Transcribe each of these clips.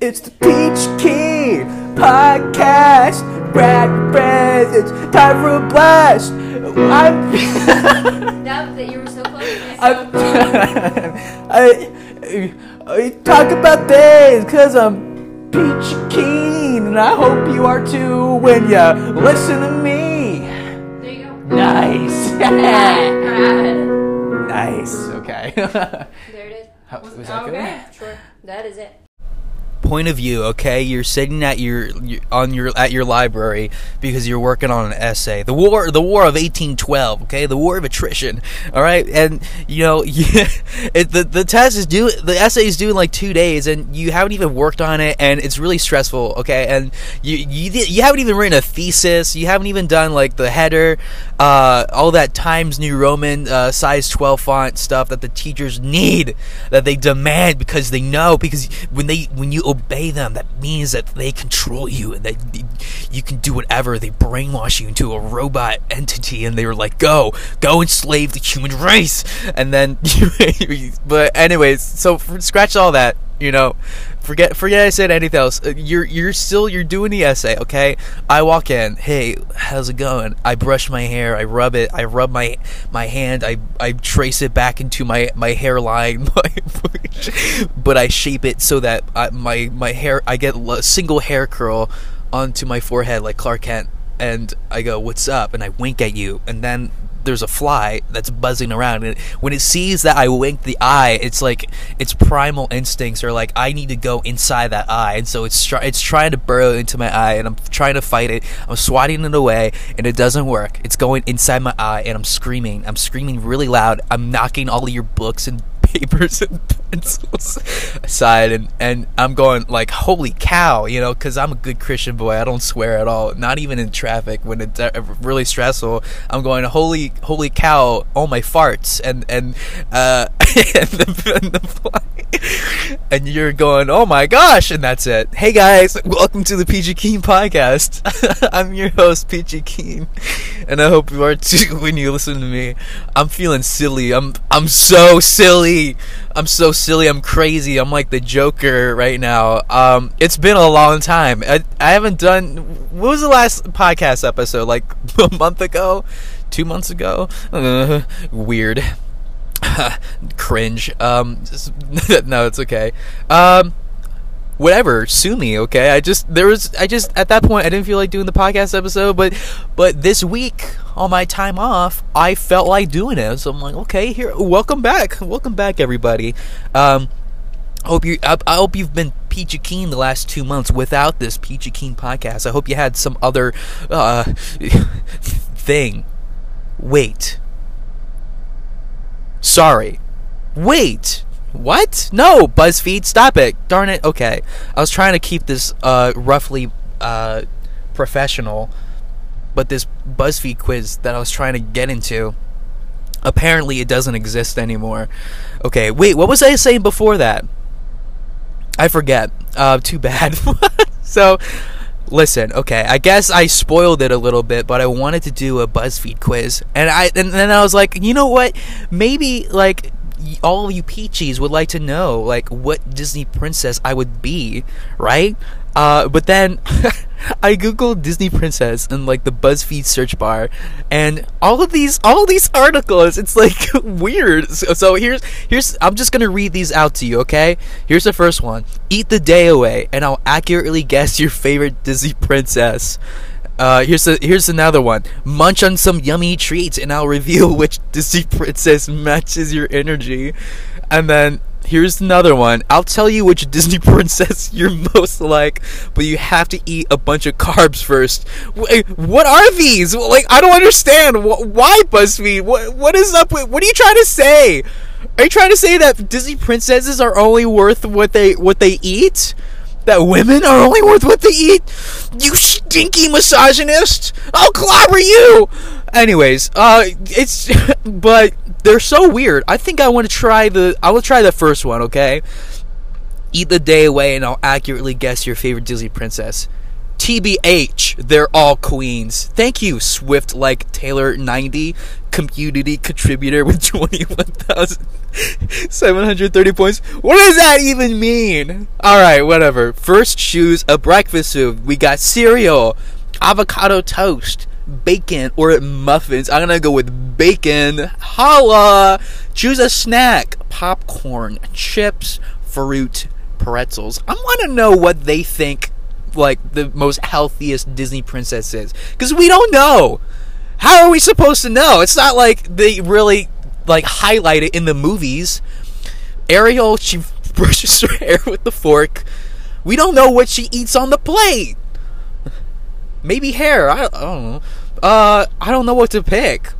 It's the Peach King podcast. Grab your presents. Time for a blast. I'm. That, that you were so close. I'm. I, I talk about things because I'm Peach Keen, and I hope you are too when you listen to me. There you go. Nice. Nice. Okay. There it is. How- was that okay. Sure. That is it. Point of view okay? You're sitting at your, your on your at your library because you're working on an essay. The war the war of 1812 okay? The war of attrition all right? And you know it, the the test is due the essay is due in like 2 days and you haven't even worked on it and it's really stressful okay? And you you you haven't even written a thesis. You haven't even done like the header uh all that Times New Roman uh, size 12 font stuff that the teachers need that they demand because they know because when they when you obey them that means that they control you and that you can do whatever. They brainwash you into a robot entity and they were like go go enslave the human race. And then but anyways so scratch all that you know forget forget I said anything else. Uh, you're you're still you're doing the essay okay? I walk in hey how's it going? I brush my hair I rub it I rub my my hand I I trace it back into my my hairline but I shape it so that I, my my hair I get a single hair curl onto my forehead like Clark Kent and I go what's up? And I wink at you and then there's a fly that's buzzing around and when it sees that I wink the eye it's like its primal instincts are like I need to go inside that eye and so it's try- it's trying to burrow into my eye and I'm trying to fight it. I'm swatting it away and it doesn't work. It's going inside my eye and I'm screaming. I'm screaming really loud. I'm knocking all of your books and papers and pencils aside and and I'm going like holy cow you know because I'm a good Christian boy. I don't swear at all not even in traffic when it's really stressful. I'm going holy holy cow all my farts and and uh and the, and the fly and you're going oh my gosh and that's it. Hey guys welcome to the Peachy Keen podcast. I'm your host Peachy Keen and I hope you are too when you listen to me. I'm feeling silly. I'm I'm so silly I'm so silly. I'm crazy. I'm like the Joker right now. Um, it's been a long time. I, I haven't done. What was the last podcast episode? Like a month ago, two months ago. Uh, weird. Cringe. Um, just- no, it's okay. Um, whatever sue me okay? I just there was i just at that point i didn't feel like doing the podcast episode but but this week on my time off i felt like doing it. So i'm like okay here welcome back. Welcome back everybody. Um hope you I, I hope you've been peachy keen the last two months without this peachy keen podcast. I hope you had some other uh thing. Wait. Sorry. Wait what? No buzzfeed stop it. Darn it. Okay. I was trying to keep this uh roughly uh professional but this buzzfeed quiz that i was trying to get into apparently it doesn't exist anymore. Okay wait what was i saying before that? I forget. Uh too bad. So listen okay i guess i spoiled it a little bit but i wanted to do a buzzfeed quiz and i and then i was like you know what? Maybe like all of you peachies would like to know like what disney princess i would be right uh, but then I googled Disney princess in like the BuzzFeed search bar, and all of these all of these articles, it's like weird. So, so here's here's I'm just gonna read these out to you, okay? Here's the first one: Eat the day away, and I'll accurately guess your favorite Disney princess. Uh, here's a, here's another one. Munch on some yummy treats, and I'll reveal which Disney princess matches your energy. And then here's another one. I'll tell you which Disney princess you're most like, but you have to eat a bunch of carbs first. Wait, what are these? Like, I don't understand. Why BuzzFeed? What what is up with? What are you trying to say? Are you trying to say that Disney princesses are only worth what they what they eat? That women are only worth what they eat? You stinky misogynist! I'll clobber you! Anyways, uh, it's but they're so weird. I think I want to try the. I will try the first one. Okay, eat the day away, and I'll accurately guess your favorite Disney princess. TBH, they're all queens. Thank you, Swift like Taylor 90. Community contributor with 21,730 points. What does that even mean? Alright, whatever. First, choose a breakfast food. We got cereal, avocado toast, bacon, or muffins. I'm gonna go with bacon. Holla! Choose a snack popcorn, chips, fruit, pretzels. I wanna know what they think like the most healthiest Disney princess is. Because we don't know. How are we supposed to know? It's not like they really like highlight it in the movies. Ariel, she brushes her hair with the fork. We don't know what she eats on the plate. Maybe hair. I, I don't know. Uh, I don't know what to pick.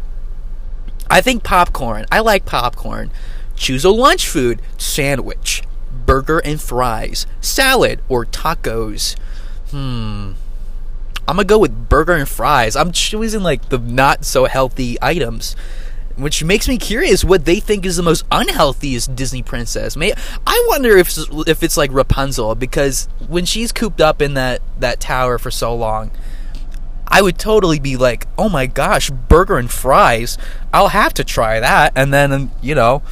I think popcorn. I like popcorn. Choose a lunch food: sandwich, burger and fries, salad, or tacos. Hmm. I'm gonna go with burger and fries. I'm choosing like the not so healthy items, which makes me curious what they think is the most unhealthiest Disney princess. May I wonder if if it's like Rapunzel because when she's cooped up in that that tower for so long, I would totally be like, oh my gosh, burger and fries. I'll have to try that, and then you know.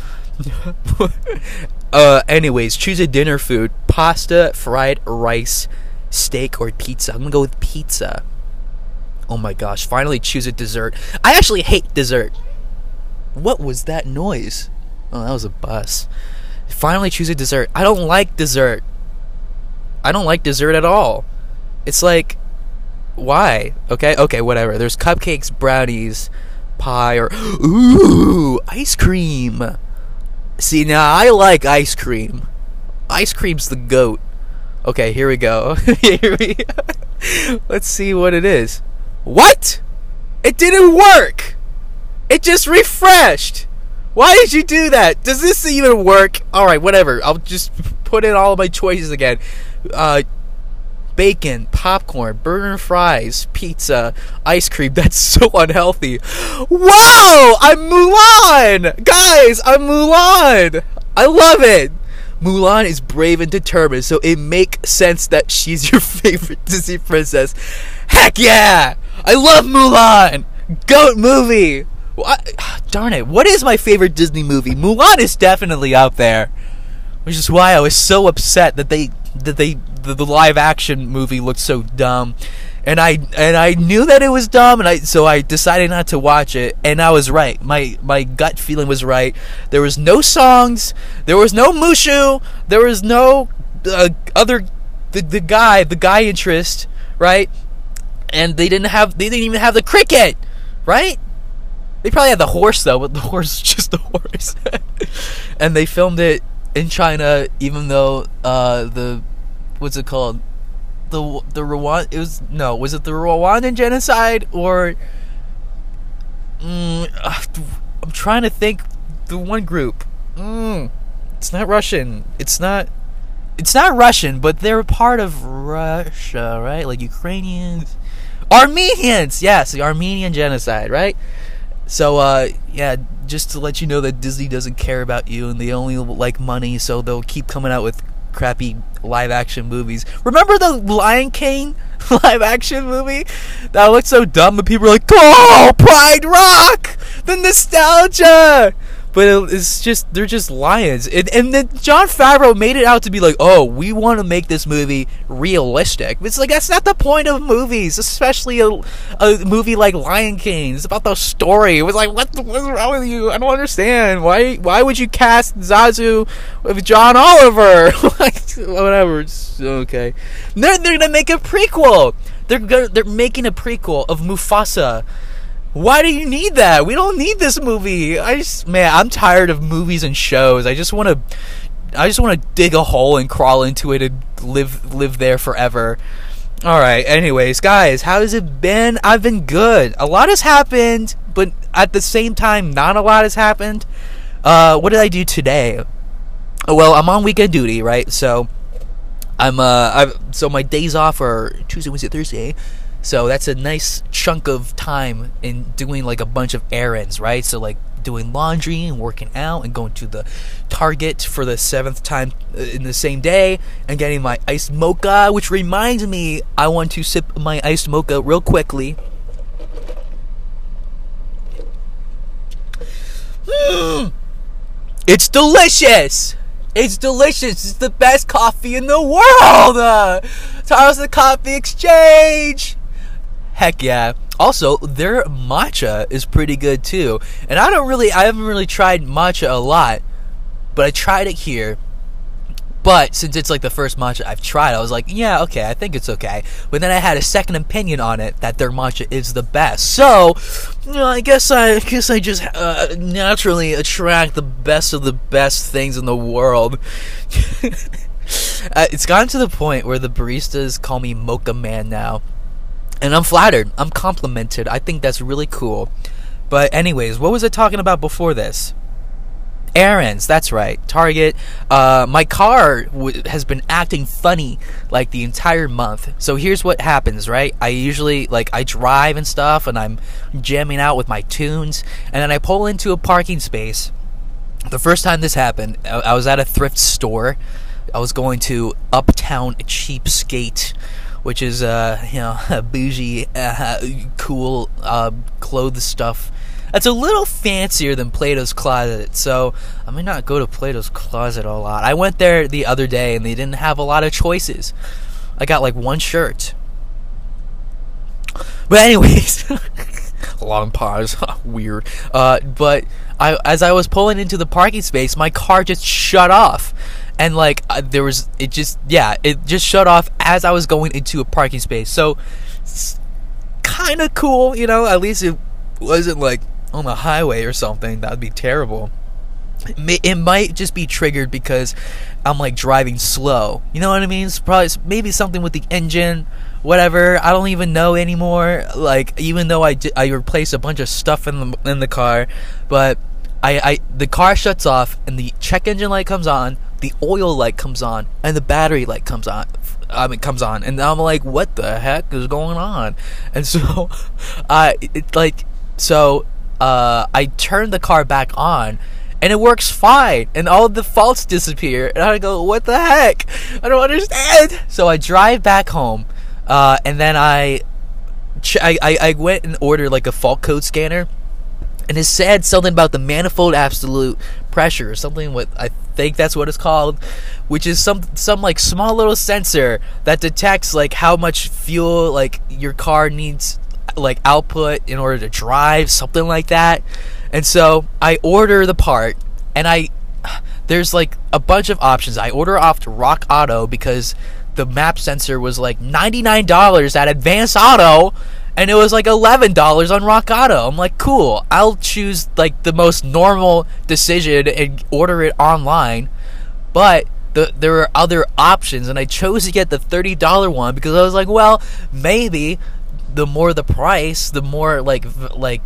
uh, anyways, choose a dinner food: pasta, fried rice steak or pizza. I'm gonna go with pizza. Oh my gosh, finally choose a dessert. I actually hate dessert. What was that noise? Oh, that was a bus. Finally choose a dessert. I don't like dessert. I don't like dessert at all. It's like why? Okay, okay, whatever. There's cupcakes, brownies, pie, or ooh, ice cream. See, now I like ice cream. Ice cream's the goat. Okay, here we go. Let's see what it is. What? It didn't work. It just refreshed. Why did you do that? Does this even work? All right, whatever. I'll just put in all of my choices again. Uh, bacon, popcorn, burger and fries, pizza, ice cream. That's so unhealthy. Wow! I'm Mulan! Guys, I'm Mulan! I love it! Mulan is brave and determined, so it makes sense that she's your favorite Disney princess. Heck yeah! I love Mulan! Goat movie! What? Darn it, what is my favorite Disney movie? Mulan is definitely up there. Which is why I was so upset that they that they the, the live action movie looked so dumb and I and I knew that it was dumb, and I so I decided not to watch it, and I was right. My my gut feeling was right. There was no songs, there was no Mushu, there was no uh, other the the guy the guy interest, right? And they didn't have they didn't even have the cricket, right? They probably had the horse though, but the horse just the horse. and they filmed it in China, even though uh, the what's it called? The the Rwanda. It was no. Was it the Rwandan genocide or? Mm, I'm trying to think. The one group. Mm, it's not Russian. It's not. It's not Russian, but they're part of Russia, right? Like Ukrainians, Armenians. Yes, the Armenian genocide, right? So, uh, yeah, just to let you know that Disney doesn't care about you and they only like money, so they'll keep coming out with crappy live action movies. Remember the Lion King live action movie? That looked so dumb, but people were like, "Oh, Pride Rock! The nostalgia!" But it's just they're just lions. And, and then Jon Favreau made it out to be like, oh, we want to make this movie realistic. It's like that's not the point of movies, especially a, a movie like Lion King. It's about the story. It was like, what what's wrong with you? I don't understand. Why why would you cast Zazu with John Oliver? like whatever. It's okay. They're they're gonna make a prequel. They're gonna, they're making a prequel of Mufasa why do you need that? We don't need this movie. I just man, I'm tired of movies and shows. I just want to I just want to dig a hole and crawl into it and live live there forever. All right. Anyways, guys, how has it been? I've been good. A lot has happened, but at the same time, not a lot has happened. Uh, what did I do today? Well, I'm on weekend duty, right? So I'm uh, I've, so my days off are Tuesday, Wednesday, Thursday. So that's a nice chunk of time in doing like a bunch of errands, right? So like doing laundry and working out and going to the Target for the seventh time uh, in the same day and getting my iced mocha, which reminds me I want to sip my iced mocha real quickly. It's delicious. It's delicious. It's the best coffee in the world. Uh, the Coffee Exchange. Heck yeah. Also, their matcha is pretty good too. And I don't really, I haven't really tried matcha a lot, but I tried it here. But since it's like the first matcha I've tried, I was like, yeah, okay, I think it's okay. But then I had a second opinion on it that their matcha is the best. So, you know, I guess I, I guess I just uh, naturally attract the best of the best things in the world. uh, it's gotten to the point where the baristas call me Mocha Man now. And I'm flattered. I'm complimented. I think that's really cool. But, anyways, what was I talking about before this? Errands, that's right. Target. Uh, my car w- has been acting funny like the entire month. So here's what happens, right? I usually like I drive and stuff, and I'm jamming out with my tunes, and then I pull into a parking space. The first time this happened, I, I was at a thrift store. I was going to Uptown Cheapskate, which is uh you know a bougie, uh, cool uh, clothes stuff. That's a little fancier than Plato's Closet, so I may not go to Plato's Closet a lot. I went there the other day and they didn't have a lot of choices. I got like one shirt. But anyways, long pause, weird. Uh, but I, as I was pulling into the parking space, my car just shut off, and like uh, there was, it just yeah, it just shut off as I was going into a parking space. So, kind of cool, you know. At least it wasn't like on the highway or something. That'd be terrible. It, may, it might just be triggered because I'm like driving slow. You know what I mean? It's probably maybe something with the engine, whatever. I don't even know anymore. Like even though I I replaced a bunch of stuff in the in the car, but I I the car shuts off and the check engine light comes on, the oil light comes on, and the battery light comes on. I mean, comes on, and I'm like, what the heck is going on? And so, I it's like so uh, I turn the car back on and it works fine and all the faults disappear and I go what the heck I don't understand so I drive back home uh, and then I, I I went and ordered like a fault code scanner and it said something about the manifold absolute pressure or something what I think that's what it's called which is some some like small little sensor that detects like how much fuel like your car needs like output in order to drive something like that. And so I order the part and I there's like a bunch of options. I order off to Rock Auto because the map sensor was like $99 at Advance Auto and it was like $11 on Rock Auto. I'm like, cool. I'll choose like the most normal decision and order it online. But the, there were other options, and I chose to get the $30 one because I was like, well, maybe the more the price, the more like like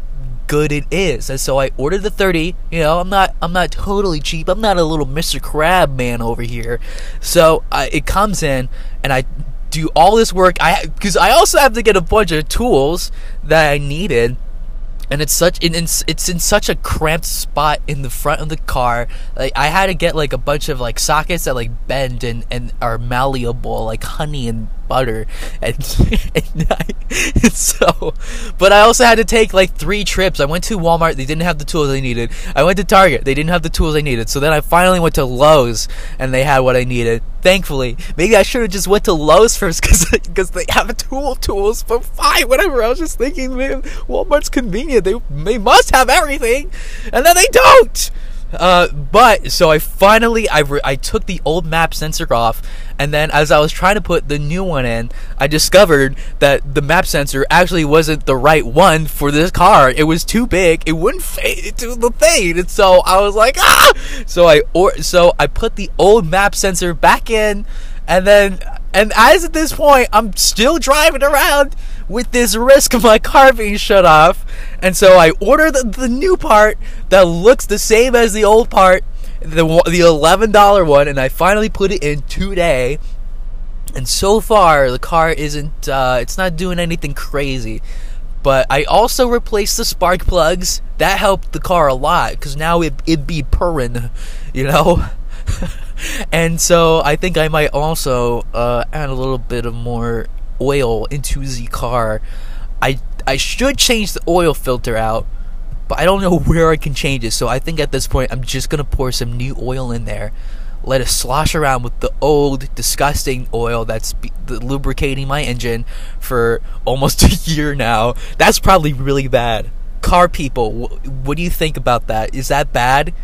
good it is. And so I ordered the 30. You know, I'm not I'm not totally cheap. I'm not a little Mr. Crab man over here. So I, it comes in and I do all this work. I because I also have to get a bunch of tools that I needed. And it's such in it's, it's in such a cramped spot in the front of the car. Like I had to get like a bunch of like sockets that like bend and, and are malleable, like honey and butter. And, so, but I also had to take like three trips. I went to Walmart. They didn't have the tools I needed. I went to Target. They didn't have the tools I needed. So then I finally went to Lowe's and they had what I needed. Thankfully, maybe I should have just went to Lowe's first because they have tool tools. But fine, whatever. I was just thinking, man, Walmart's convenient. They they must have everything, and then they don't. Uh, but so I finally I, re- I took the old map sensor off, and then as I was trying to put the new one in, I discovered that the map sensor actually wasn't the right one for this car. It was too big. It wouldn't fit into the thing, and so I was like, ah! So I or so I put the old map sensor back in, and then and as at this point, I'm still driving around with this risk of my car being shut off. And so I order the, the new part that looks the same as the old part, the the eleven dollar one, and I finally put it in today. And so far, the car isn't uh, it's not doing anything crazy. But I also replaced the spark plugs. That helped the car a lot because now it it be purring, you know. and so I think I might also uh, add a little bit of more oil into the car. I I should change the oil filter out, but I don't know where I can change it. So I think at this point, I'm just gonna pour some new oil in there, let it slosh around with the old, disgusting oil that's be- lubricating my engine for almost a year now. That's probably really bad. Car people, wh- what do you think about that? Is that bad?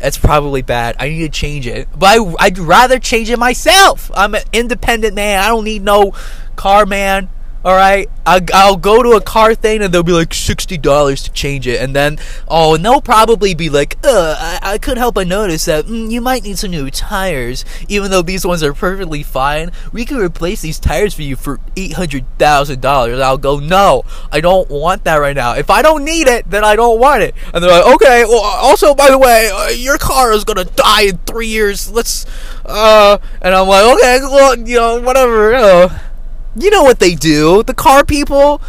That's probably bad. I need to change it. But I, I'd rather change it myself. I'm an independent man. I don't need no car man. All right, I'll go to a car thing and they'll be like sixty dollars to change it, and then oh, and they'll probably be like, uh, I, I couldn't help but notice that mm, you might need some new tires, even though these ones are perfectly fine. We can replace these tires for you for eight hundred thousand dollars. I'll go, no, I don't want that right now. If I don't need it, then I don't want it. And they're like, okay. Well, also, by the way, uh, your car is gonna die in three years. Let's, uh, and I'm like, okay, well, you know, whatever. You know what they do? The car people?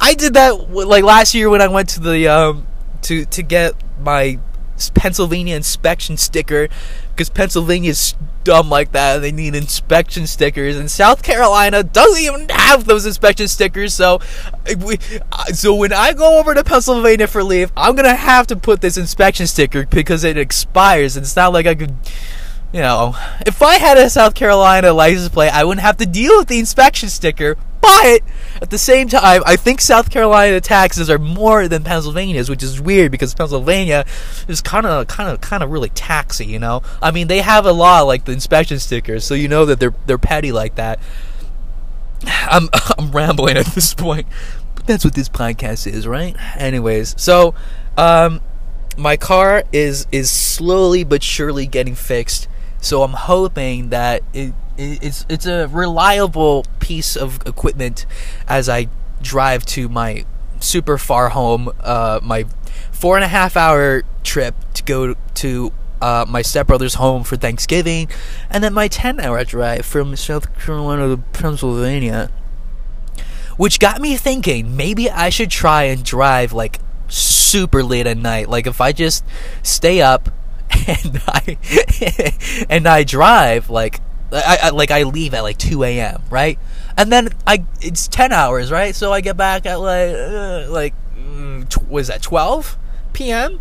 I did that like last year when i went to the um to to get my pennsylvania inspection sticker because pennsylvania's dumb like that they need inspection stickers and south carolina doesn't even have those inspection stickers so uh, we, uh, so when i go over to pennsylvania for leave i'm gonna have to put this inspection sticker because it expires and it's not like i could you know, if I had a South Carolina license plate, I wouldn't have to deal with the inspection sticker. But at the same time, I think South Carolina taxes are more than Pennsylvania's, which is weird because Pennsylvania is kind of, kind of, kind of really taxy. You know, I mean, they have a law like the inspection stickers, so you know that they're they're petty like that. I'm I'm rambling at this point, but that's what this podcast is, right? Anyways, so um, my car is is slowly but surely getting fixed. So I'm hoping that it, it it's it's a reliable piece of equipment as I drive to my super far home, uh, my four and a half hour trip to go to uh, my stepbrother's home for Thanksgiving, and then my ten hour drive from South Carolina to Pennsylvania. Which got me thinking, maybe I should try and drive like super late at night. Like if I just stay up and I and I drive like I, I like I leave at like 2 a.m. right, and then I it's 10 hours right, so I get back at like uh, like mm, was that 12 p.m.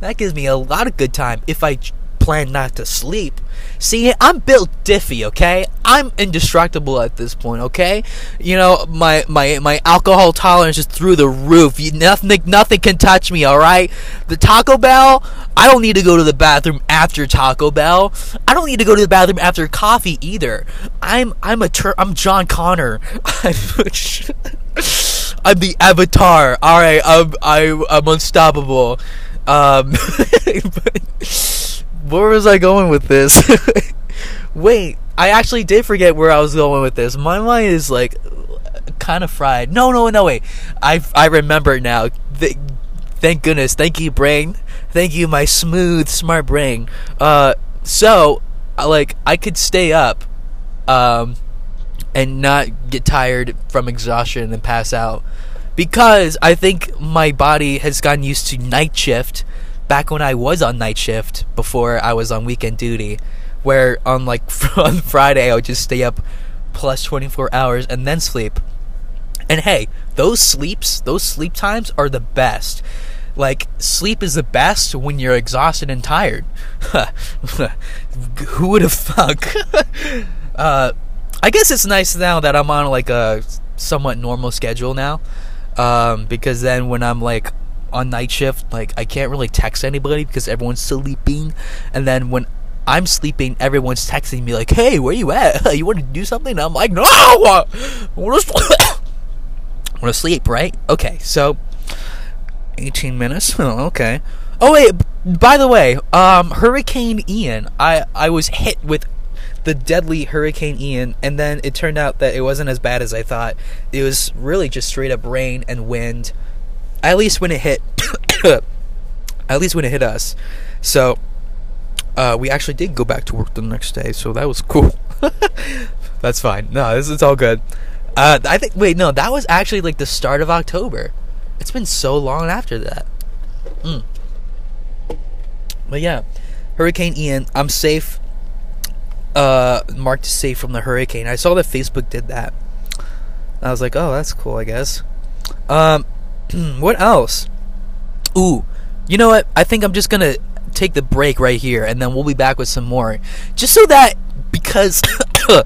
That gives me a lot of good time if I plan not to sleep. See, I'm built diffy, okay? I'm indestructible at this point, okay? You know, my my my alcohol tolerance is through the roof. You, nothing nothing can touch me, all right? The Taco Bell, I don't need to go to the bathroom after Taco Bell. I don't need to go to the bathroom after coffee either. I'm I'm a tur- I'm John Connor. I'm I'm the Avatar. All right, I'm I, I'm unstoppable. Um, where was I going with this? Wait, I actually did forget where I was going with this. My mind is like kind of fried. No, no, no, wait. I I remember now. Th- thank goodness. Thank you, brain. Thank you, my smooth, smart brain. Uh, so like I could stay up, um, and not get tired from exhaustion and pass out because I think my body has gotten used to night shift back when I was on night shift before I was on weekend duty where on like on Friday I would just stay up plus 24 hours and then sleep. And hey, those sleeps, those sleep times are the best. Like sleep is the best when you're exhausted and tired. Who would have thunk? uh, I guess it's nice now that I'm on like a somewhat normal schedule now. Um, because then when I'm like on night shift, like I can't really text anybody because everyone's sleeping, and then when I'm sleeping, everyone's texting me like, "Hey, where you at? you want to do something?" And I'm like, "No, I want to sleep." right? Okay, so 18 minutes. Oh, okay. Oh wait, by the way, um, Hurricane Ian. I I was hit with the deadly Hurricane Ian, and then it turned out that it wasn't as bad as I thought. It was really just straight up rain and wind. At least when it hit, at least when it hit us. So, uh, we actually did go back to work the next day, so that was cool. That's fine. No, this is all good. Uh, I think. Wait, no, that was actually like the start of October. It's been so long after that. Mm. But yeah, Hurricane Ian. I'm safe. Uh, marked safe from the hurricane. I saw that Facebook did that. I was like, oh, that's cool. I guess. Um, Hmm, what else? Ooh, you know what? I think I'm just gonna take the break right here, and then we'll be back with some more. Just so that because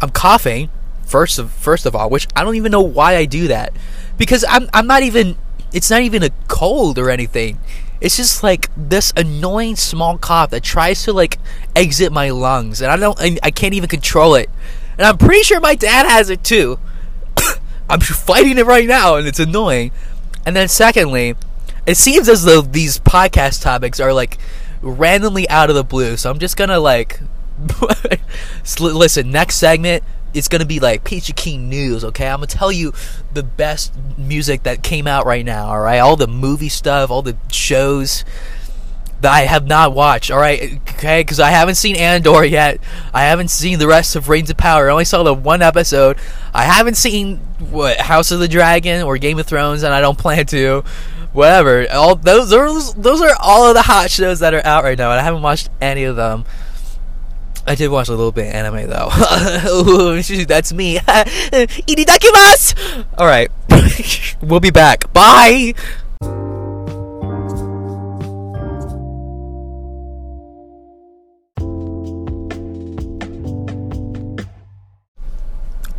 I'm coughing first of first of all, which I don't even know why I do that because I'm I'm not even it's not even a cold or anything. It's just like this annoying small cough that tries to like exit my lungs, and I don't I, I can't even control it. And I'm pretty sure my dad has it too. I'm fighting it right now, and it's annoying. And then secondly, it seems as though these podcast topics are like randomly out of the blue. So I'm just gonna like listen. Next segment, it's gonna be like Peachy King news. Okay, I'm gonna tell you the best music that came out right now. All right, all the movie stuff, all the shows that I have not watched. All right, okay, because I haven't seen Andor yet. I haven't seen the rest of Rings of Power. I only saw the one episode. I haven't seen what House of the Dragon or Game of Thrones, and I don't plan to. Whatever. All those those those are all of the hot shows that are out right now, and I haven't watched any of them. I did watch a little bit of anime though. That's me. Itadakimasu! Alright. we'll be back. Bye!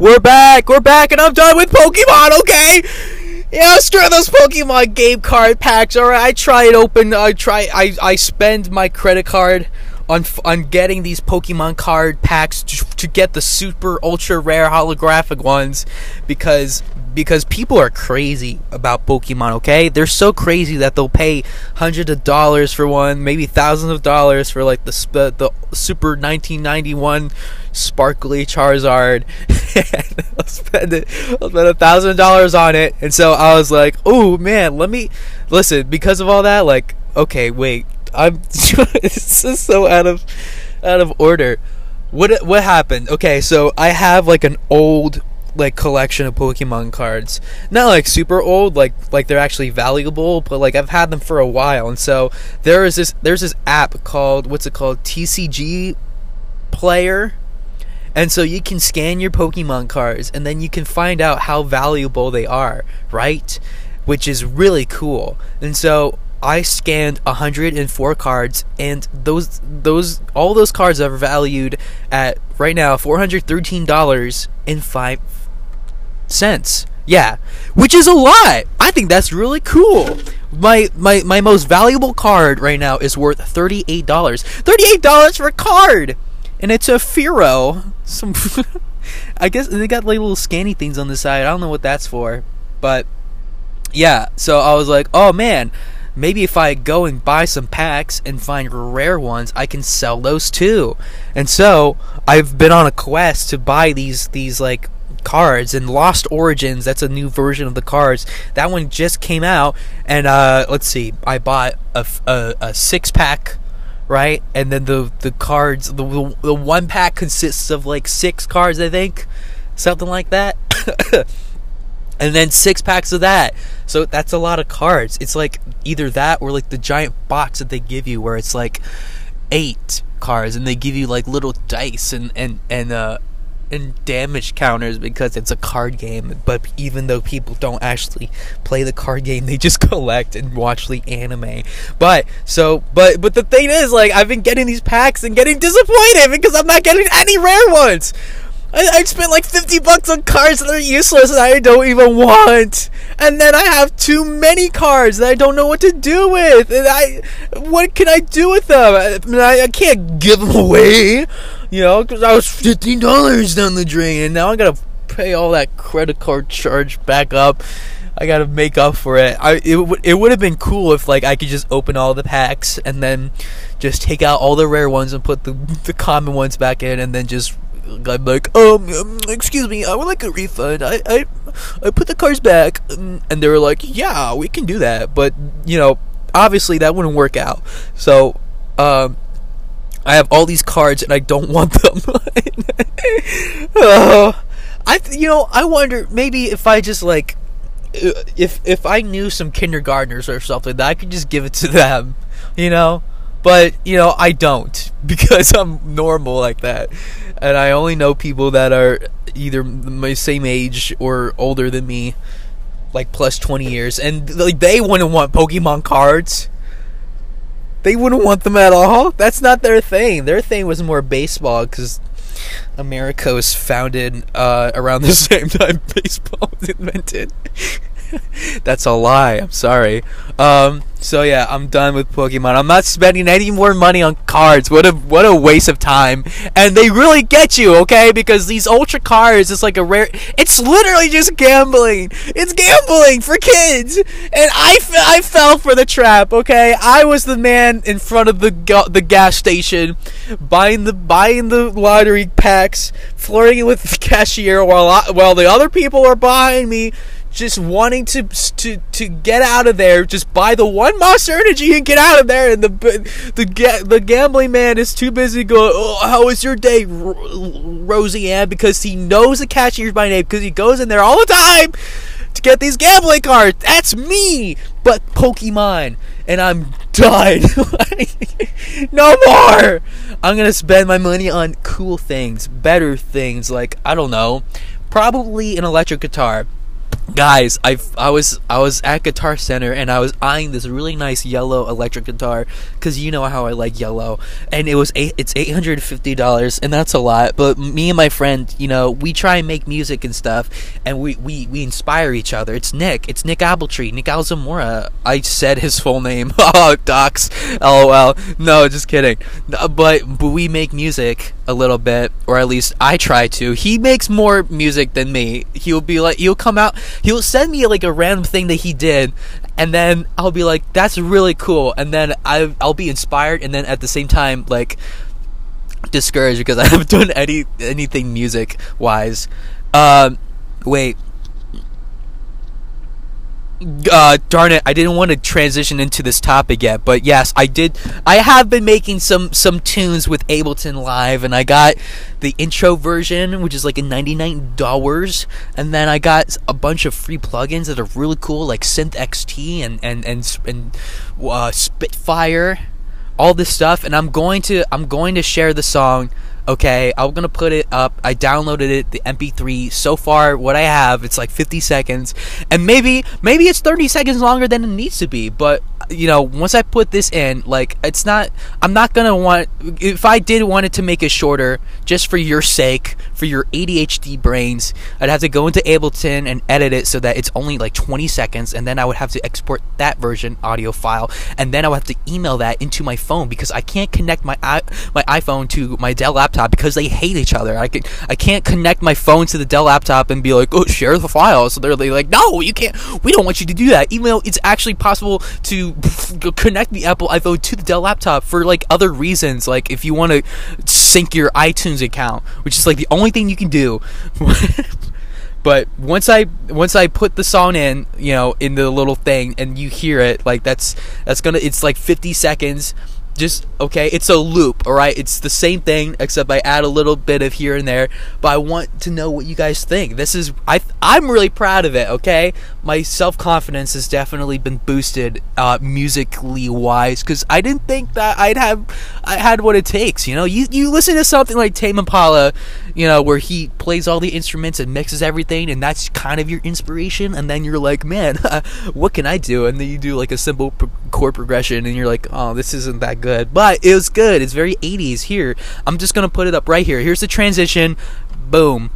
We're back! We're back and I'm done with Pokemon, okay? Yeah, screw those Pokemon game card packs. Alright, I try it open. I try. I I spend my credit card on on getting these Pokemon card packs to, to get the super ultra rare holographic ones because because people are crazy about Pokemon. Okay, they're so crazy that they'll pay hundreds of dollars for one, maybe thousands of dollars for like the sp- the super 1991 sparkly Charizard. I'll spend it. I'll spend a thousand dollars on it, and so I was like, "Oh man, let me listen." Because of all that, like, okay, wait, I'm this is so out of out of order. What what happened? Okay, so I have like an old like collection of Pokemon cards. Not like super old, like like they're actually valuable, but like I've had them for a while. And so there is this there's this app called what's it called? TCG Player. And so you can scan your Pokemon cards and then you can find out how valuable they are, right? Which is really cool. And so I scanned 104 cards, and those those all those cards are valued at right now 413 dollars and five cents. Yeah, which is a lot. I think that's really cool. My my my most valuable card right now is worth thirty eight dollars. Thirty eight dollars for a card, and it's a Firo. Some, I guess they got like little scanny things on the side. I don't know what that's for, but yeah. So I was like, oh man maybe if I go and buy some packs and find rare ones, I can sell those too. And so I've been on a quest to buy these these like cards and Lost Origins. That's a new version of the cards. That one just came out, and uh, let's see, I bought a, a, a six pack. Right, and then the the cards, the, the the one pack consists of like six cards, I think, something like that. and then six packs of that. So that's a lot of cards. It's like either that or like the giant box that they give you where it's like eight cards and they give you like little dice and and and uh and damage counters because it's a card game. But even though people don't actually play the card game, they just collect and watch the anime. But so, but but the thing is, like, I've been getting these packs and getting disappointed because I'm not getting any rare ones. I, I spent like 50 bucks on cards that are useless and I don't even want. And then I have too many cards that I don't know what to do with. And I, what can I do with them? I, I, I can't give them away, you know, because I was $15 down the drain and now I gotta pay all that credit card charge back up. I gotta make up for it. I it would it would have been cool if like I could just open all the packs and then just take out all the rare ones and put the the common ones back in and then just I'm like, um, um, excuse me, I would like a refund. I, I, I put the cards back, and they were like, yeah, we can do that, but you know, obviously that wouldn't work out. So, um, I have all these cards and I don't want them. uh, I, you know, I wonder maybe if I just like, if if I knew some kindergartners or something, that I could just give it to them, you know. But you know, I don't because I'm normal like that. And I only know people that are either my same age or older than me. like plus 20 years. And like they wouldn't want pokemon cards. They wouldn't want them at all. That's not their thing. Their thing was more baseball because america was founded uh, around the same time baseball was invented that's a lie. I'm sorry. Um, so yeah i'm done with pokemon. I'm not spending any more money on cards. What a what a waste of time. And they really get you okay? Because these ultra cards is like a rare it's literally just gambling. It's gambling for kids. And I, I fell for the trap okay? I was the man in front of the ga- the gas station buying the buying the lottery packs flirting with the cashier while I, while the other people are buying me just wanting to to to get out of there, just buy the one Monster Energy and get out of there. And the the the gambling man is too busy going. Oh, how was your day, Rosie Ann? Because he knows the cashier's by name because he goes in there all the time to get these gambling cards. That's me, but Pokemon, and I'm done. no more. I'm gonna spend my money on cool things, better things, like I don't know, probably an electric guitar guys i i was i was at guitar center and i was eyeing this really nice yellow electric guitar because you know how i like yellow. And it was eight it's $850 and that's a lot. But me and my friend you know we try and make music and stuff and we we, we inspire each other. It's nick it's nick appletree nick alzamora. I said his full name. Oh docs. Lol no just kidding. But but we make music a little bit or at least i try to. He makes more music than me. He'll be like he'll come out he'll send me like a random thing that he did and then i'll be like that's really cool. And then I, i'll be inspired and then at the same time like discouraged because i haven't done any anything music wise um wait uh, darn it, I didn't want to transition into this topic yet, but yes, I did. I have been making some some tunes with Ableton Live, and I got the intro version, which is like ninety nine dollars, and then I got a bunch of free plugins that are really cool, like Synth XT and and and and uh, Spitfire, all this stuff, and I'm going to I'm going to share the song okay i'm gonna put it up. I downloaded it the mp3 so far what i have it's like 50 seconds. And maybe maybe it's 30 seconds longer than it needs to be but you know once i put this in like it's not i'm not gonna want if i did want it to make it shorter just for your sake for your adhd brains. I'd have to go into ableton and edit it so that it's only like 20 seconds and then i would have to export that version audio file and then i would have to email that into my phone because i can't connect my i my iphone to my dell laptop because they hate each other. I can i can't connect my phone to the dell laptop and be like oh share the file. So they're like no you can't. We don't want you to do that. Even though it's actually possible to connect the apple iphone to the dell laptop for like other reasons like if you want to sync your itunes account which is like the only thing you can do. But once i once i put the song in you know in the little thing and you hear it like that's that's gonna it's like 50 seconds just okay it's a loop all right? It's the same thing except i add a little bit of here and there but i want to know what you guys think. This is i i'm really proud of it okay? My self-confidence has definitely been boosted uh musically wise because i didn't think that i'd have i had what it takes you know? You you listen to something like tame impala you know where he plays all the instruments and mixes everything and that's kind of your inspiration and then you're like man what can i do? And then you do like a simple chord progression and you're like oh this isn't that good. But it was good. It's very 80s here. I'm just gonna put it up right here. Here's the transition. Boom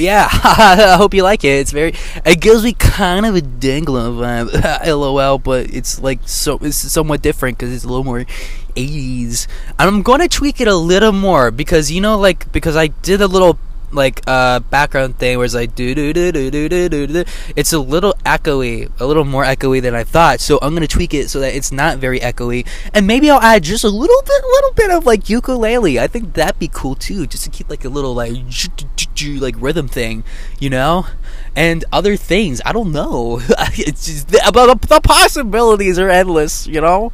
Yeah. I hope you like it. It's very. It gives me kind of a Dangla vibe. LOL. But it's like so. It's somewhat different because it's a little more 80s. I'm to tweak it a little more because you know, like because I did a little like uh background thing where it's like do do do do do do do. It's a little echoey, a little more echoey than I thought. So I'm gonna tweak it so that it's not very echoey, and maybe I'll add just a little bit, little bit of like ukulele. I think that'd be cool too, just to keep like a little like like rhythm thing, you know, and other things. I don't know. it's just the, the possibilities are endless, you know.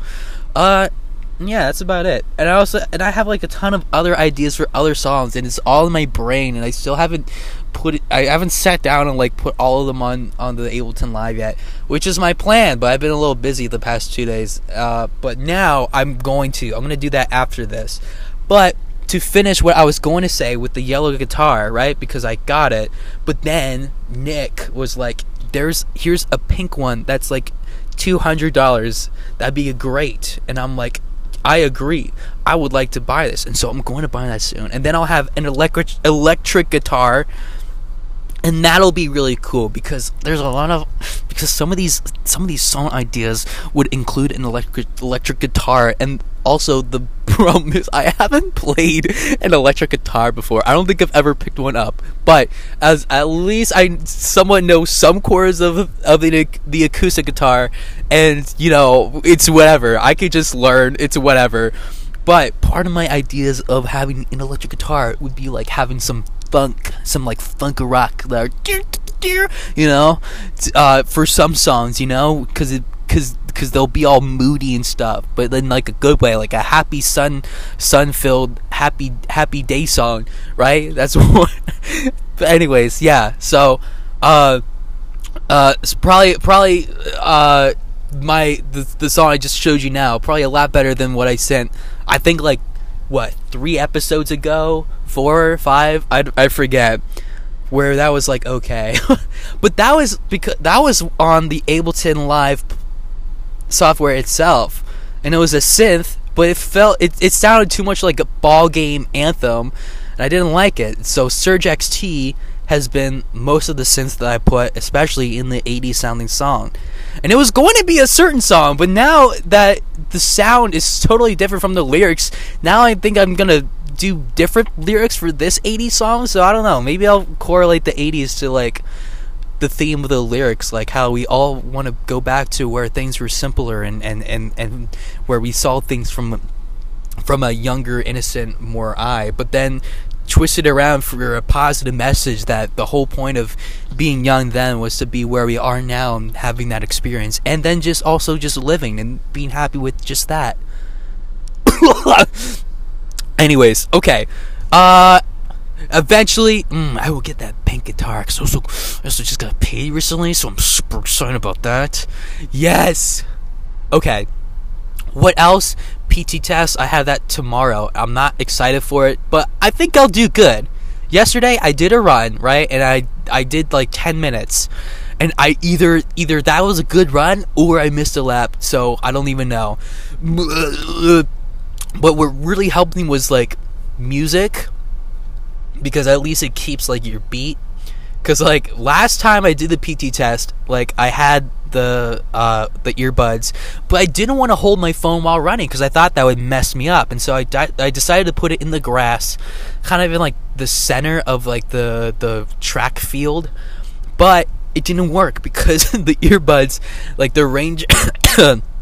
Uh yeah, that's about it. And I also and I have like a ton of other ideas for other songs, and it's all in my brain, and I still haven't put it. I haven't sat down and like put all of them on on the Ableton Live yet, which is my plan. But I've been a little busy the past two days. Uh, but now I'm going to. I'm gonna do that after this. But to finish what I was going to say with the yellow guitar, right? Because I got it. But then Nick was like, "There's here's a pink one that's like." Two hundred dollars. That'd be great. And I'm like, I agree. I would like to buy this, and so I'm going to buy that soon. And then I'll have an electric electric guitar, and that'll be really cool because there's a lot of because some of these some of these song ideas would include an electric electric guitar, and also the problem is I haven't played an electric guitar before. I don't think I've ever picked one up, but as at least I somewhat know some chords of of the the acoustic guitar, and you know it's whatever. I could just learn. It's whatever. But part of my ideas of having an electric guitar would be like having some funk, some like funk rock, you know, uh, for some songs, you know, because it because because they'll be all moody and stuff, but in like a good way, like a happy sun sun filled happy happy day song, right? That's what. but anyways, yeah. So, uh, uh, probably probably uh my the the song I just showed you now probably a lot better than what I sent. I think like what three episodes ago, four or five, I I forget where that was like okay, but that was because that was on the Ableton Live software itself, and it was a synth, but it felt it, it sounded too much like a ball game anthem, and I didn't like it. So Surge XT has been most of the synths that I put, especially in the 80s sounding song. And it was going to be a certain song, but now that the sound is totally different from the lyrics, now I think I'm gonna do different lyrics for this 80s song. So I don't know. Maybe I'll correlate the 80s to like the theme of the lyrics, like how we all want to go back to where things were simpler and, and, and, and where we saw things from from a younger, innocent, more eye. But then twist it around for a positive message that the whole point of being young then was to be where we are now and having that experience and then just also just living and being happy with just that anyways okay uh eventually mm, i will get that pink guitar because also, also just got paid recently so i'm super excited about that yes okay what else PT test. I have that tomorrow. I'm not excited for it, but I think I'll do good. Yesterday I did a run, right? And I I did like 10 minutes. And I either either that was a good run or I missed a lap, so I don't even know. But what really helped me was like music because at least it keeps like your beat Cause like last time I did the PT test, like I had the uh, the earbuds, but I didn't want to hold my phone while running because I thought that would mess me up, and so I, di- I decided to put it in the grass, kind of in like the center of like the the track field, but it didn't work because the earbuds, like the range.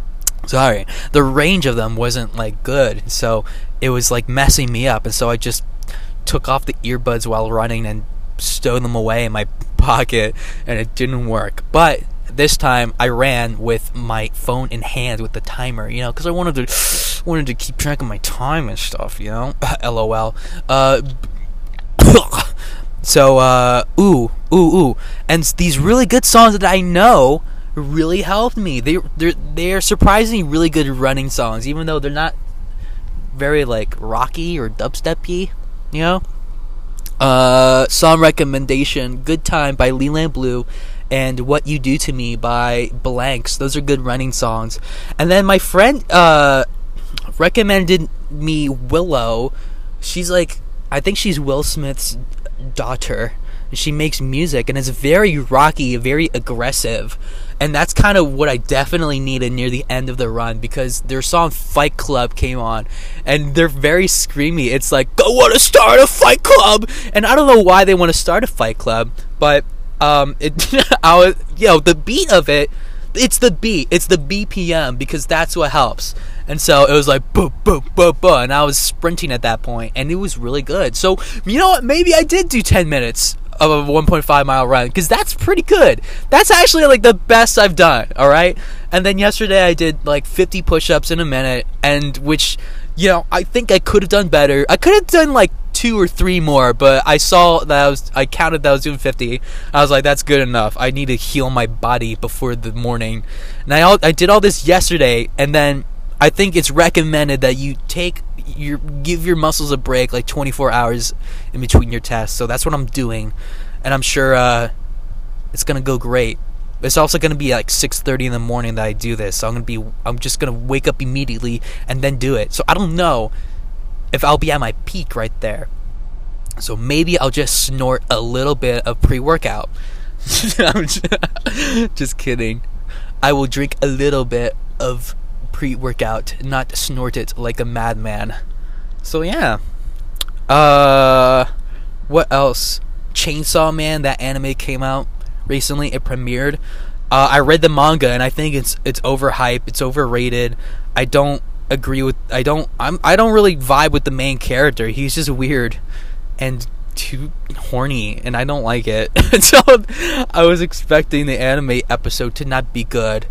sorry, the range of them wasn't like good, so it was like messing me up, and so I just took off the earbuds while running and stowed them away in my pocket and it didn't work. But this time I ran with my phone in hand with the timer, you know, because I wanted to wanted to keep track of my time and stuff, you know. LOL. Uh, so uh, ooh, ooh, ooh, and these really good songs that I know really helped me. They they they are surprisingly really good running songs, even though they're not very like rocky or dubsteppy, you know. Uh, song recommendation: "Good Time" by Leland Blue, and "What You Do to Me" by Blanks. Those are good running songs. And then my friend uh, recommended me Willow. She's like, I think she's Will Smith's daughter. She makes music and it's very rocky, very aggressive. And that's kind of what I definitely needed near the end of the run because their song Fight Club came on and they're very screamy. It's like, I want to start a fight club. And I don't know why they want to start a fight club, but um, it, I was, you know, the beat of it, it's the beat, it's the BPM because that's what helps. And so it was like boop boop boop boop, and I was sprinting at that point, and it was really good. So you know what? Maybe I did do ten minutes of a 1.5 mile run because that's pretty good. That's actually like the best I've done. All right. And then yesterday I did like 50 push-ups in a minute, and which you know I think I could have done better. I could have done like two or three more, but I saw that I was I counted that I was doing 50. I was like, that's good enough. I need to heal my body before the morning. And I all, I did all this yesterday, and then I think it's recommended that you take your give your muscles a break like 24 hours in between your tests. So that's what I'm doing, and I'm sure uh, it's gonna go great. It's also gonna be like 6:30 in the morning that I do this, so I'm gonna be I'm just gonna wake up immediately and then do it. So I don't know if I'll be at my peak right there. So maybe I'll just snort a little bit of pre-workout. I'm just, just kidding. I will drink a little bit of pre-workout, not snort it like a madman. So yeah. Uh what else? Chainsaw Man, that anime came out recently. It premiered. Uh, I read the manga and I think it's it's overhyped. It's overrated. I don't agree with. I don't. I'm. I don't really vibe with the main character. He's just weird and too horny, and I don't like it. so I was expecting the anime episode to not be good.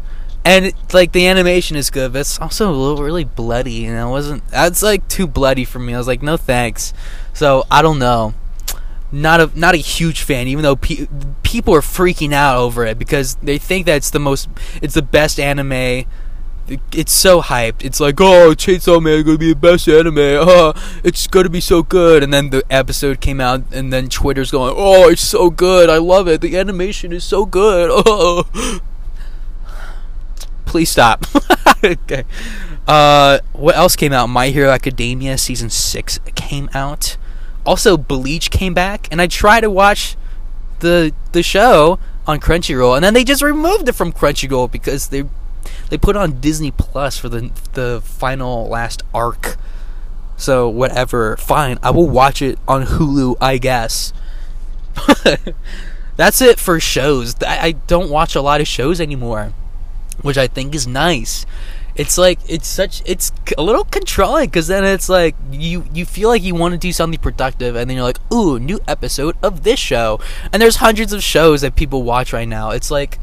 And like the animation is good, but it's also a little really bloody, and it wasn't. That's like too bloody for me. I was like, no thanks. So I don't know not a not a huge fan, even though pe- people are freaking out over it because they think that it's the most, it's the best anime. It's so hyped. It's like, oh, Chainsaw Man is gonna be the best anime. Uh, it's gonna be so good. And then the episode came out, and then Twitter's going, oh, it's so good. I love it. The animation is so good. Oh. Please stop. okay. Uh, what else came out? My Hero Academia season six came out also Bleach came back, and I tried to watch the the show on Crunchyroll, and then they just removed it from Crunchyroll because they they put on Disney Plus for the the final last arc. So whatever, fine, I will watch it on Hulu, I guess. That's it for shows. I, I don't watch a lot of shows anymore, which I think is nice. It's like it's such it's a little controlling because then it's like you you feel like you want to do something productive and then you're like ooh new episode of this show. And there's hundreds of shows that people watch right now. It's like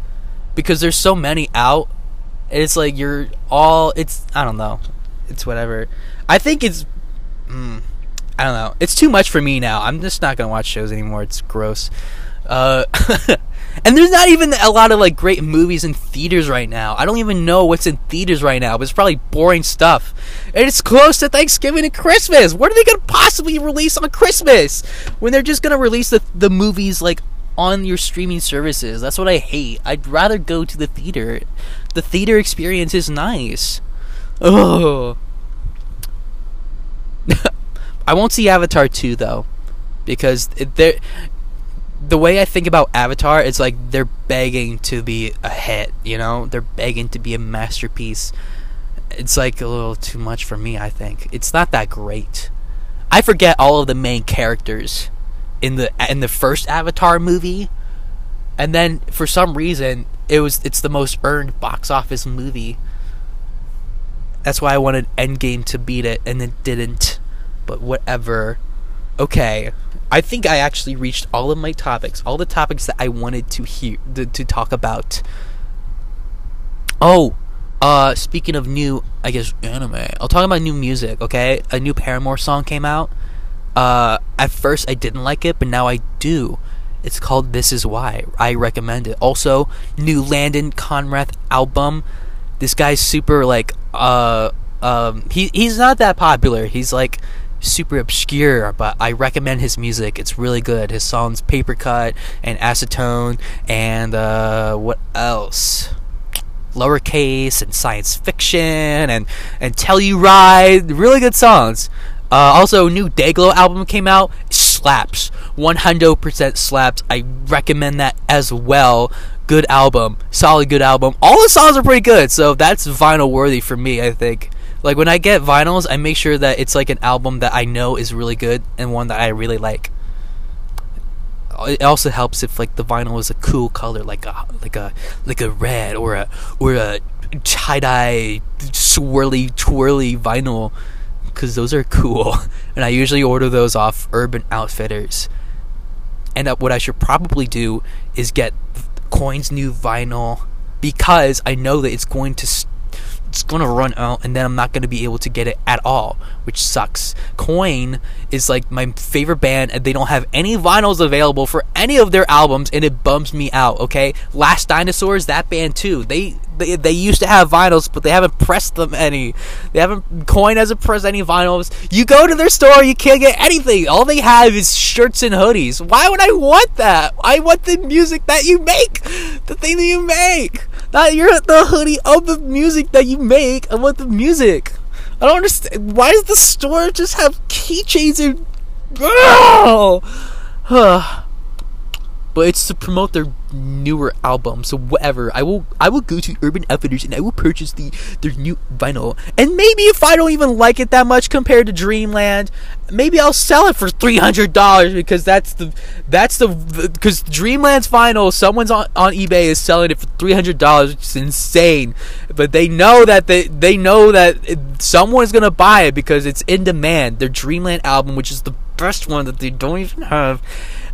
because there's so many out it's like you're all it's i don't know. It's whatever. I think it's mm, i don't know. It's too much for me now. I'm just not gonna watch shows anymore. It's gross. Uh And there's not even a lot of like great movies in theaters right now. I don't even know what's in theaters right now, but it's probably boring stuff. And it's close to Thanksgiving and Christmas. What are they gonna possibly release on Christmas when they're just gonna release the the movies like on your streaming services? That's what I hate. I'd rather go to the theater. The theater experience is nice. Oh. I won't see Avatar 2 though because there the way I think about Avatar, is like they're begging to be a hit, you know? They're begging to be a masterpiece. It's like a little too much for me, I think. It's not that great. I forget all of the main characters in the in the first Avatar movie. And then for some reason, it was it's the most earned box office movie. That's why I wanted Endgame to beat it and it didn't. But whatever. Okay, I think I actually reached all of my topics, all the topics that I wanted to hear to, to talk about. Oh, uh, speaking of new, I guess anime. I'll talk about new music. Okay, a new Paramore song came out. Uh, at first I didn't like it, but now I do. It's called "This Is Why." I recommend it. Also, new Landon Conrath album. This guy's super like uh um he he's not that popular. He's like super obscure, but I recommend his music. It's really good. His songs Paper Cut and Acetone and uh, what else? Lowercase and science fiction and and Telluride. Really good songs. Uh, also, new Dayglow album came out. slaps. 100% slaps. I recommend that as well. Good album. Solid good album. All the songs are pretty good, so that's vinyl worthy for me, I think. Like when I get vinyls, I make sure that it's like an album that I know is really good and one that I really like. It also helps if like the vinyl is a cool color, like a like a like a red or a or a tie dye swirly twirly vinyl, because those are cool. And I usually order those off Urban Outfitters. And uh, what I should probably do is get Coin's new vinyl because I know that it's going to it's to run out and then I'm not to be able to get it at all, which sucks. Coin is like my favorite band and they don't have any vinyls available for any of their albums and it bums me out, okay? Last Dinosaurs, that band too. They they, they used to have vinyls, but they haven't pressed them any. They haven't Coin hasn't pressed any vinyls. You go to their store, you can't get anything. All they have is shirts and hoodies. Why would I want that? I want the music that you make. The thing that you make. Not you're the hoodie of the music that you make. I want the music. I don't understand. Why does the store just have keychains and. Oh! But it's to promote their newer album. So whatever, I will I will go to Urban Outfitters and I will purchase the their new vinyl. And maybe if I don't even like it that much compared to Dreamland, maybe I'll sell it for three hundred dollars because that's the that's the because Dreamland's vinyl. Someone's on on eBay is selling it for three hundred dollars, which is insane. But they know that they they know that someone's gonna buy it because it's in demand. Their Dreamland album, which is the best one that they don't even have.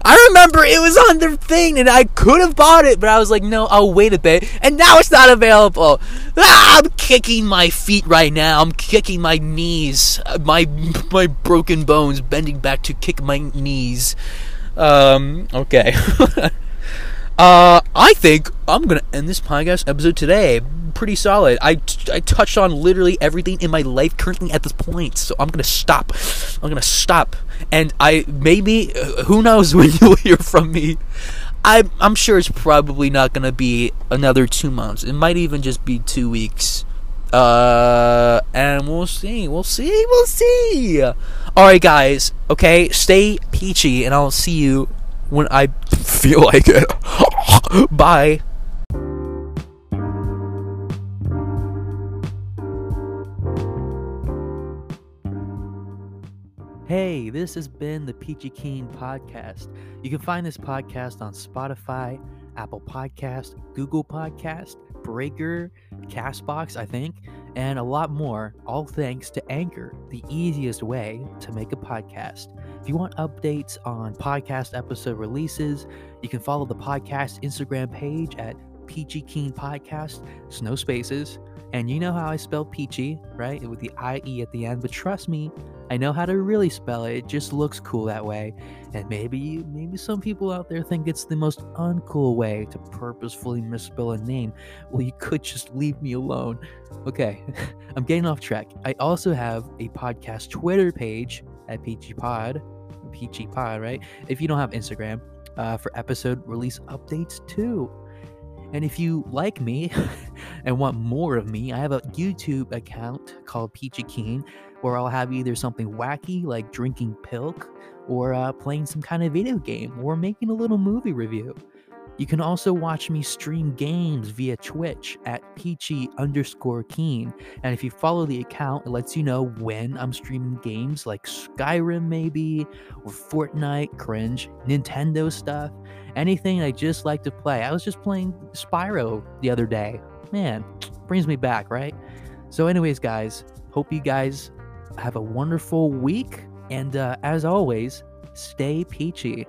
I remember it was on their thing and I could have bought it, but I was like, no, I'll wait a bit. And now it's not available. Ah, I'm kicking my feet right now. I'm kicking my knees. My my broken bones bending back to kick my knees. Um, okay. uh, I think I'm to end this podcast episode today. Pretty solid. I, t- I touched on literally everything in my life currently at this point, so I'm to stop. I'm to stop. And I maybe, uh, who knows when you'll hear from me. I, I'm sure it's probably not to be another two months. It might even just be two weeks. Uh, and we'll see. We'll see. We'll see. All right, guys. Okay, stay peachy, and I'll see you when I feel like it. Bye. Hey, this has been the Peachy Keen podcast. You can find this podcast on Spotify, Apple Podcast, Google Podcast, Breaker, Castbox, I think, and a lot more, all thanks to Anchor, the easiest way to make a podcast. If you want updates on podcast episode releases, you can follow the podcast Instagram page at Peachy Keen Podcast, no spaces. And you know how I spell peachy, right? With the IE at the end. But trust me, I know how to really spell it. It just looks cool that way. And maybe maybe some people out there think it's the most uncool way to purposefully misspell a name. Well, you could just leave me alone. Okay, I'm getting off track. I also have a podcast Twitter page at Peachy Pod. Peachy Pod, right? If you don't have Instagram, uh, for episode release updates too. And if you like me and want more of me, I have a YouTube account called Peachy Keen where I'll have either something wacky like drinking pilk or uh, playing some kind of video game or making a little movie review. You can also watch me stream games via Twitch at peachy underscore keen. And if you follow the account, it lets you know when I'm streaming games like Skyrim, maybe, or Fortnite, cringe, Nintendo stuff, anything I just like to play. I was just playing Spyro the other day. Man, brings me back, right? So, anyways, guys, hope you guys have a wonderful week. And uh, as always, stay peachy.